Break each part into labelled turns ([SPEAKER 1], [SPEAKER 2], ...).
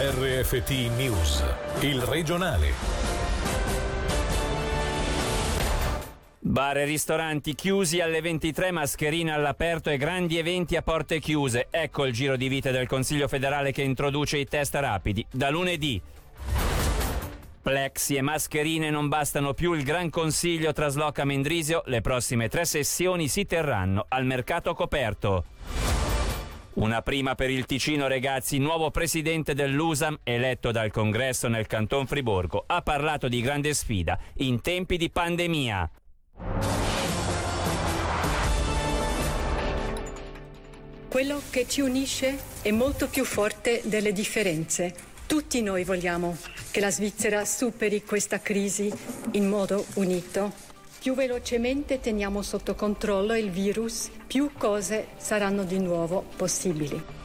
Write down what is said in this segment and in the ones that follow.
[SPEAKER 1] RFT News, il regionale.
[SPEAKER 2] Bar e ristoranti chiusi alle 23, mascherine all'aperto e grandi eventi a porte chiuse. Ecco il giro di vita del Consiglio federale che introduce i test rapidi. Da lunedì Plexi e mascherine non bastano più, il Gran Consiglio trasloca Mendrisio, le prossime tre sessioni si terranno al mercato coperto. Una prima per il Ticino Regazzi, nuovo presidente dell'USAM, eletto dal congresso nel Canton Friburgo, ha parlato di grande sfida in tempi di pandemia.
[SPEAKER 3] Quello che ci unisce è molto più forte delle differenze. Tutti noi vogliamo che la Svizzera superi questa crisi in modo unito. Più velocemente teniamo sotto controllo il virus, più cose saranno di nuovo possibili.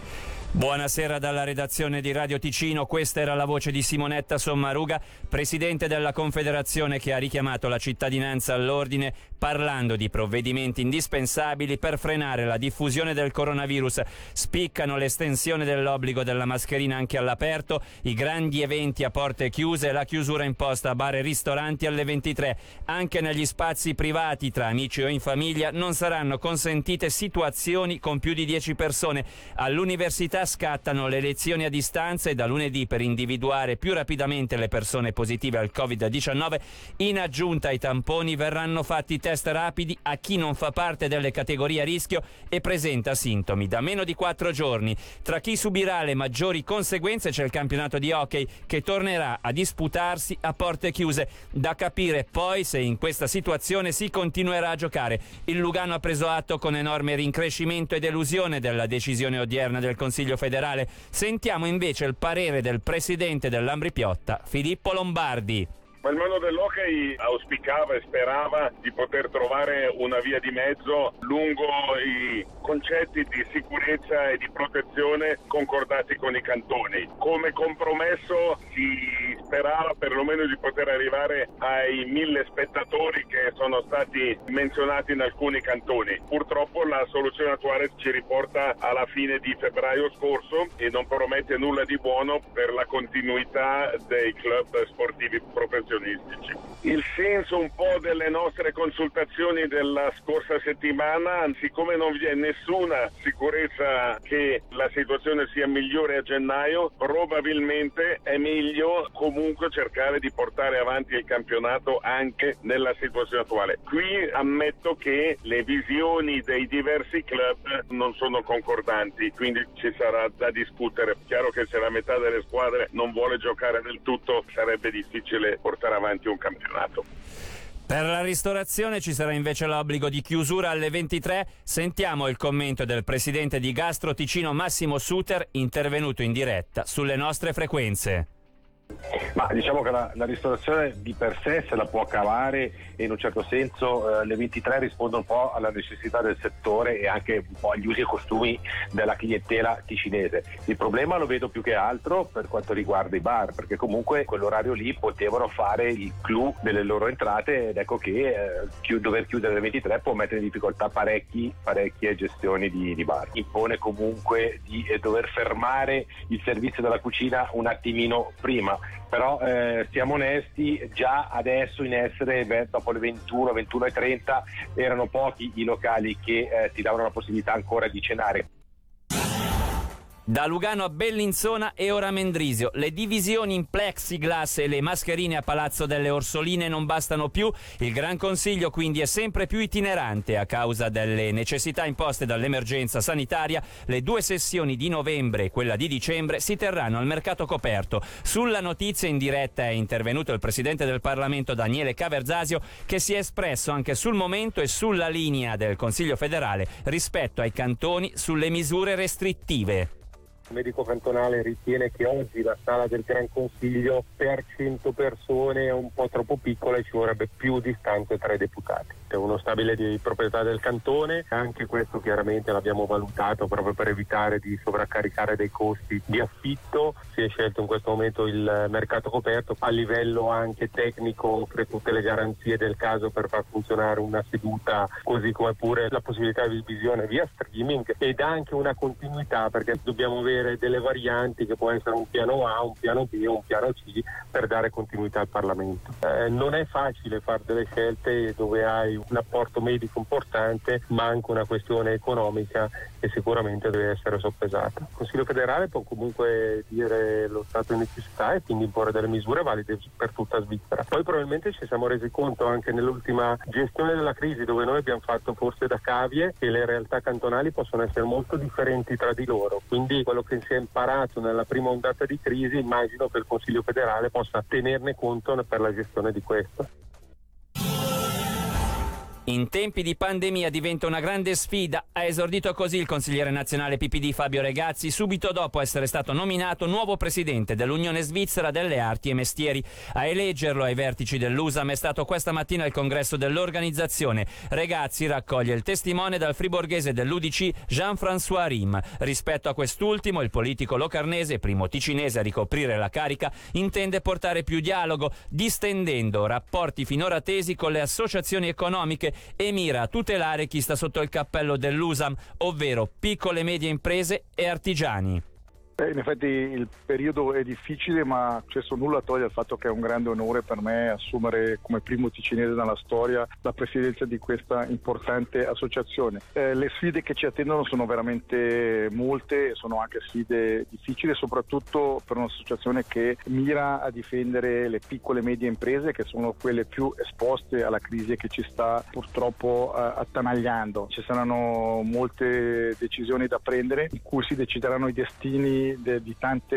[SPEAKER 2] Buonasera dalla redazione di Radio Ticino, questa era la voce di Simonetta Sommaruga, presidente della Confederazione che ha richiamato la cittadinanza all'ordine parlando di provvedimenti indispensabili per frenare la diffusione del coronavirus. Spiccano l'estensione dell'obbligo della mascherina anche all'aperto, i grandi eventi a porte chiuse e la chiusura imposta a bar e ristoranti alle 23. Anche negli spazi privati tra amici o in famiglia non saranno consentite situazioni con più di 10 persone. All'università scattano le lezioni a distanza e da lunedì per individuare più rapidamente le persone positive al Covid-19. In aggiunta ai tamponi verranno fatti test rapidi a chi non fa parte delle categorie a rischio e presenta sintomi da meno di quattro giorni. Tra chi subirà le maggiori conseguenze c'è il campionato di hockey che tornerà a disputarsi a porte chiuse. Da capire poi se in questa situazione si continuerà a giocare. Il Lugano ha preso atto con enorme rincrescimento e delusione della decisione odierna del Consiglio Consiglio federale. Sentiamo invece il parere del presidente dell'Ambri Piotta, Filippo Lombardi.
[SPEAKER 4] Ma il mondo dell'hockey auspicava e sperava di poter trovare una via di mezzo lungo i concetti di sicurezza e di protezione concordati con i cantoni. Come compromesso si sperava perlomeno di poter arrivare ai mille spettatori che sono stati menzionati in alcuni cantoni. Purtroppo la soluzione attuale ci riporta alla fine di febbraio scorso e non promette nulla di buono per la continuità dei club sportivi professionistici. Il senso un po' delle nostre consultazioni della scorsa settimana, siccome non vi è nessuna sicurezza che la situazione sia migliore a gennaio, probabilmente è meglio comunque cercare di portare avanti il campionato anche nella situazione attuale. Qui ammetto che le visioni dei diversi club non sono concordanti, quindi ci sarà da discutere. Chiaro che se la metà delle squadre non vuole giocare del tutto sarebbe difficile portare avanti un campionato.
[SPEAKER 2] Per la ristorazione ci sarà invece l'obbligo di chiusura alle 23. Sentiamo il commento del presidente di Gastro Ticino Massimo Suter, intervenuto in diretta sulle nostre frequenze.
[SPEAKER 5] Ma diciamo che la, la, ristorazione di per sé se la può cavare e in un certo senso eh, le 23 rispondono un po' alla necessità del settore e anche un po' agli usi e costumi della clientela ticinese. Il problema lo vedo più che altro per quanto riguarda i bar, perché comunque quell'orario lì potevano fare il clou delle loro entrate ed ecco che eh, chi, dover chiudere le 23 può mettere in difficoltà parecchi, parecchie gestioni di, di bar. Impone comunque di eh, dover fermare il servizio della cucina un attimino prima però eh, siamo onesti, già adesso in essere beh, dopo le 21, 21 e 30 erano pochi i locali che eh, ti davano la possibilità ancora di cenare.
[SPEAKER 2] Da Lugano a Bellinzona e ora Mendrisio. Le divisioni in plexiglass e le mascherine a Palazzo delle Orsoline non bastano più. Il Gran Consiglio quindi è sempre più itinerante a causa delle necessità imposte dall'emergenza sanitaria. Le due sessioni di novembre e quella di dicembre si terranno al mercato coperto. Sulla notizia in diretta è intervenuto il presidente del Parlamento Daniele Caverzasio che si è espresso anche sul momento e sulla linea del Consiglio federale rispetto ai cantoni sulle misure restrittive.
[SPEAKER 6] Il medico cantonale ritiene che oggi la sala del Gran Consiglio per 100 persone è un po' troppo piccola e ci vorrebbe più distanza tra i deputati. È uno stabile di proprietà del cantone, anche questo chiaramente l'abbiamo valutato proprio per evitare di sovraccaricare dei costi di affitto. Si è scelto in questo momento il mercato coperto a livello anche tecnico, offre tutte le garanzie del caso per far funzionare una seduta, così come pure la possibilità di visione via streaming ed anche una continuità perché dobbiamo avere avere delle varianti che può essere un piano A, un piano B o un piano C per dare continuità al Parlamento. Eh, non è facile fare delle scelte dove hai un apporto medico importante ma anche una questione economica che sicuramente deve essere soppesata. Il Consiglio federale può comunque dire lo stato di necessità e quindi imporre delle misure valide per tutta Svizzera. Poi probabilmente ci siamo resi conto anche nell'ultima gestione della crisi dove noi abbiamo fatto forse da cavie che le realtà cantonali possono essere molto differenti tra di loro. Quindi quello che si è imparato nella prima ondata di crisi immagino che il Consiglio federale possa tenerne conto per la gestione di questo.
[SPEAKER 2] In tempi di pandemia diventa una grande sfida, ha esordito così il consigliere nazionale PPD Fabio Regazzi subito dopo essere stato nominato nuovo presidente dell'Unione Svizzera delle Arti e Mestieri. A eleggerlo ai vertici dell'USAM è stato questa mattina il congresso dell'organizzazione. Regazzi raccoglie il testimone dal friborghese dell'UDC Jean-François Rim. Rispetto a quest'ultimo, il politico locarnese, primo ticinese a ricoprire la carica, intende portare più dialogo, distendendo rapporti finora tesi con le associazioni economiche e mira a tutelare chi sta sotto il cappello dell'USAM, ovvero piccole e medie imprese e artigiani.
[SPEAKER 7] Eh, in effetti il periodo è difficile, ma questo nulla toglie al fatto che è un grande onore per me assumere come primo ticinese nella storia la presidenza di questa importante associazione. Eh, le sfide che ci attendono sono veramente molte, sono anche sfide difficili, soprattutto per un'associazione che mira a difendere le piccole e medie imprese che sono quelle più esposte alla crisi che ci sta purtroppo eh, attanagliando. Ci saranno molte decisioni da prendere in cui si decideranno i destini de, di tante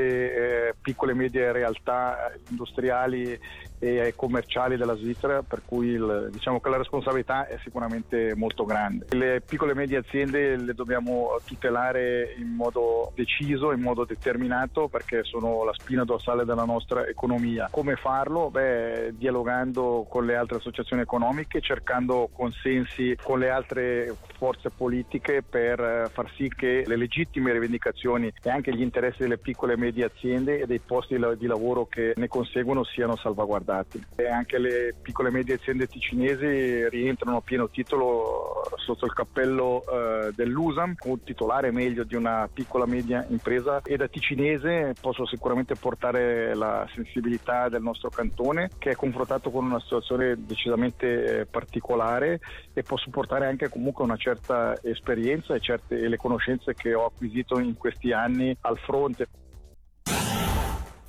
[SPEAKER 7] eh, piccole e medie realtà industriali e commerciali della Svizzera, per cui il, diciamo che la responsabilità è sicuramente molto grande. Le piccole e medie aziende le dobbiamo tutelare in modo deciso, in modo determinato, perché sono la spina dorsale della nostra economia. Come farlo? Beh, dialogando con le altre associazioni economiche, cercando consensi con le altre forze politiche per far sì che le legittime rivendicazioni e anche gli interessi delle piccole e medie aziende e dei posti di lavoro che ne conseguono siano salvaguardati. E anche le piccole e medie aziende ticinesi rientrano a pieno titolo sotto il cappello eh, dell'USAM, un titolare meglio di una piccola e media impresa e da ticinese posso sicuramente portare la sensibilità del nostro cantone che è confrontato con una situazione decisamente eh, particolare e posso portare anche comunque una certa esperienza e, certe, e le conoscenze che ho acquisito in questi anni al fronte.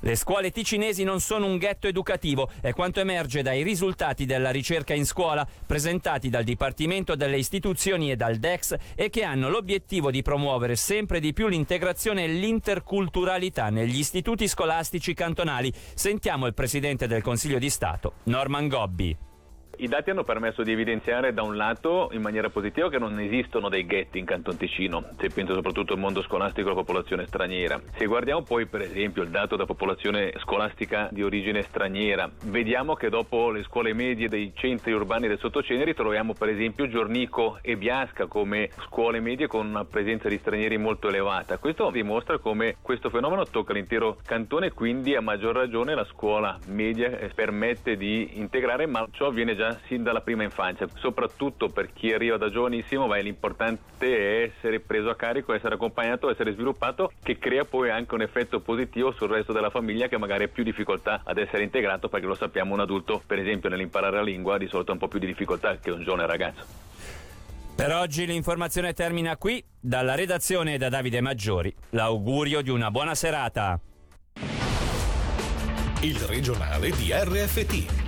[SPEAKER 2] Le scuole ticinesi non sono un ghetto educativo, è quanto emerge dai risultati della ricerca in scuola presentati dal Dipartimento delle Istituzioni e dal DEX e che hanno l'obiettivo di promuovere sempre di più l'integrazione e l'interculturalità negli istituti scolastici cantonali. Sentiamo il Presidente del Consiglio di Stato, Norman Gobbi.
[SPEAKER 8] I dati hanno permesso di evidenziare da un lato in maniera positiva che non esistono dei ghetti in Canton Ticino, se penso soprattutto al mondo scolastico e alla popolazione straniera. Se guardiamo poi per esempio il dato della popolazione scolastica di origine straniera, vediamo che dopo le scuole medie dei centri urbani del Sottoceneri troviamo per esempio Giornico e Biasca come scuole medie con una presenza di stranieri molto elevata. Questo dimostra come questo fenomeno tocca l'intero cantone quindi a maggior ragione la scuola media permette di integrare, ma ciò avviene già sin dalla prima infanzia, soprattutto per chi arriva da giovanissimo, ma l'importante è essere preso a carico, essere accompagnato, essere sviluppato, che crea poi anche un effetto positivo sul resto della famiglia che magari ha più difficoltà ad essere integrato, perché lo sappiamo un adulto, per esempio nell'imparare la lingua, di solito ha un po' più di difficoltà che un giovane ragazzo.
[SPEAKER 2] Per oggi l'informazione termina qui. Dalla redazione e da Davide Maggiori, l'augurio di una buona serata.
[SPEAKER 1] Il regionale di RFT,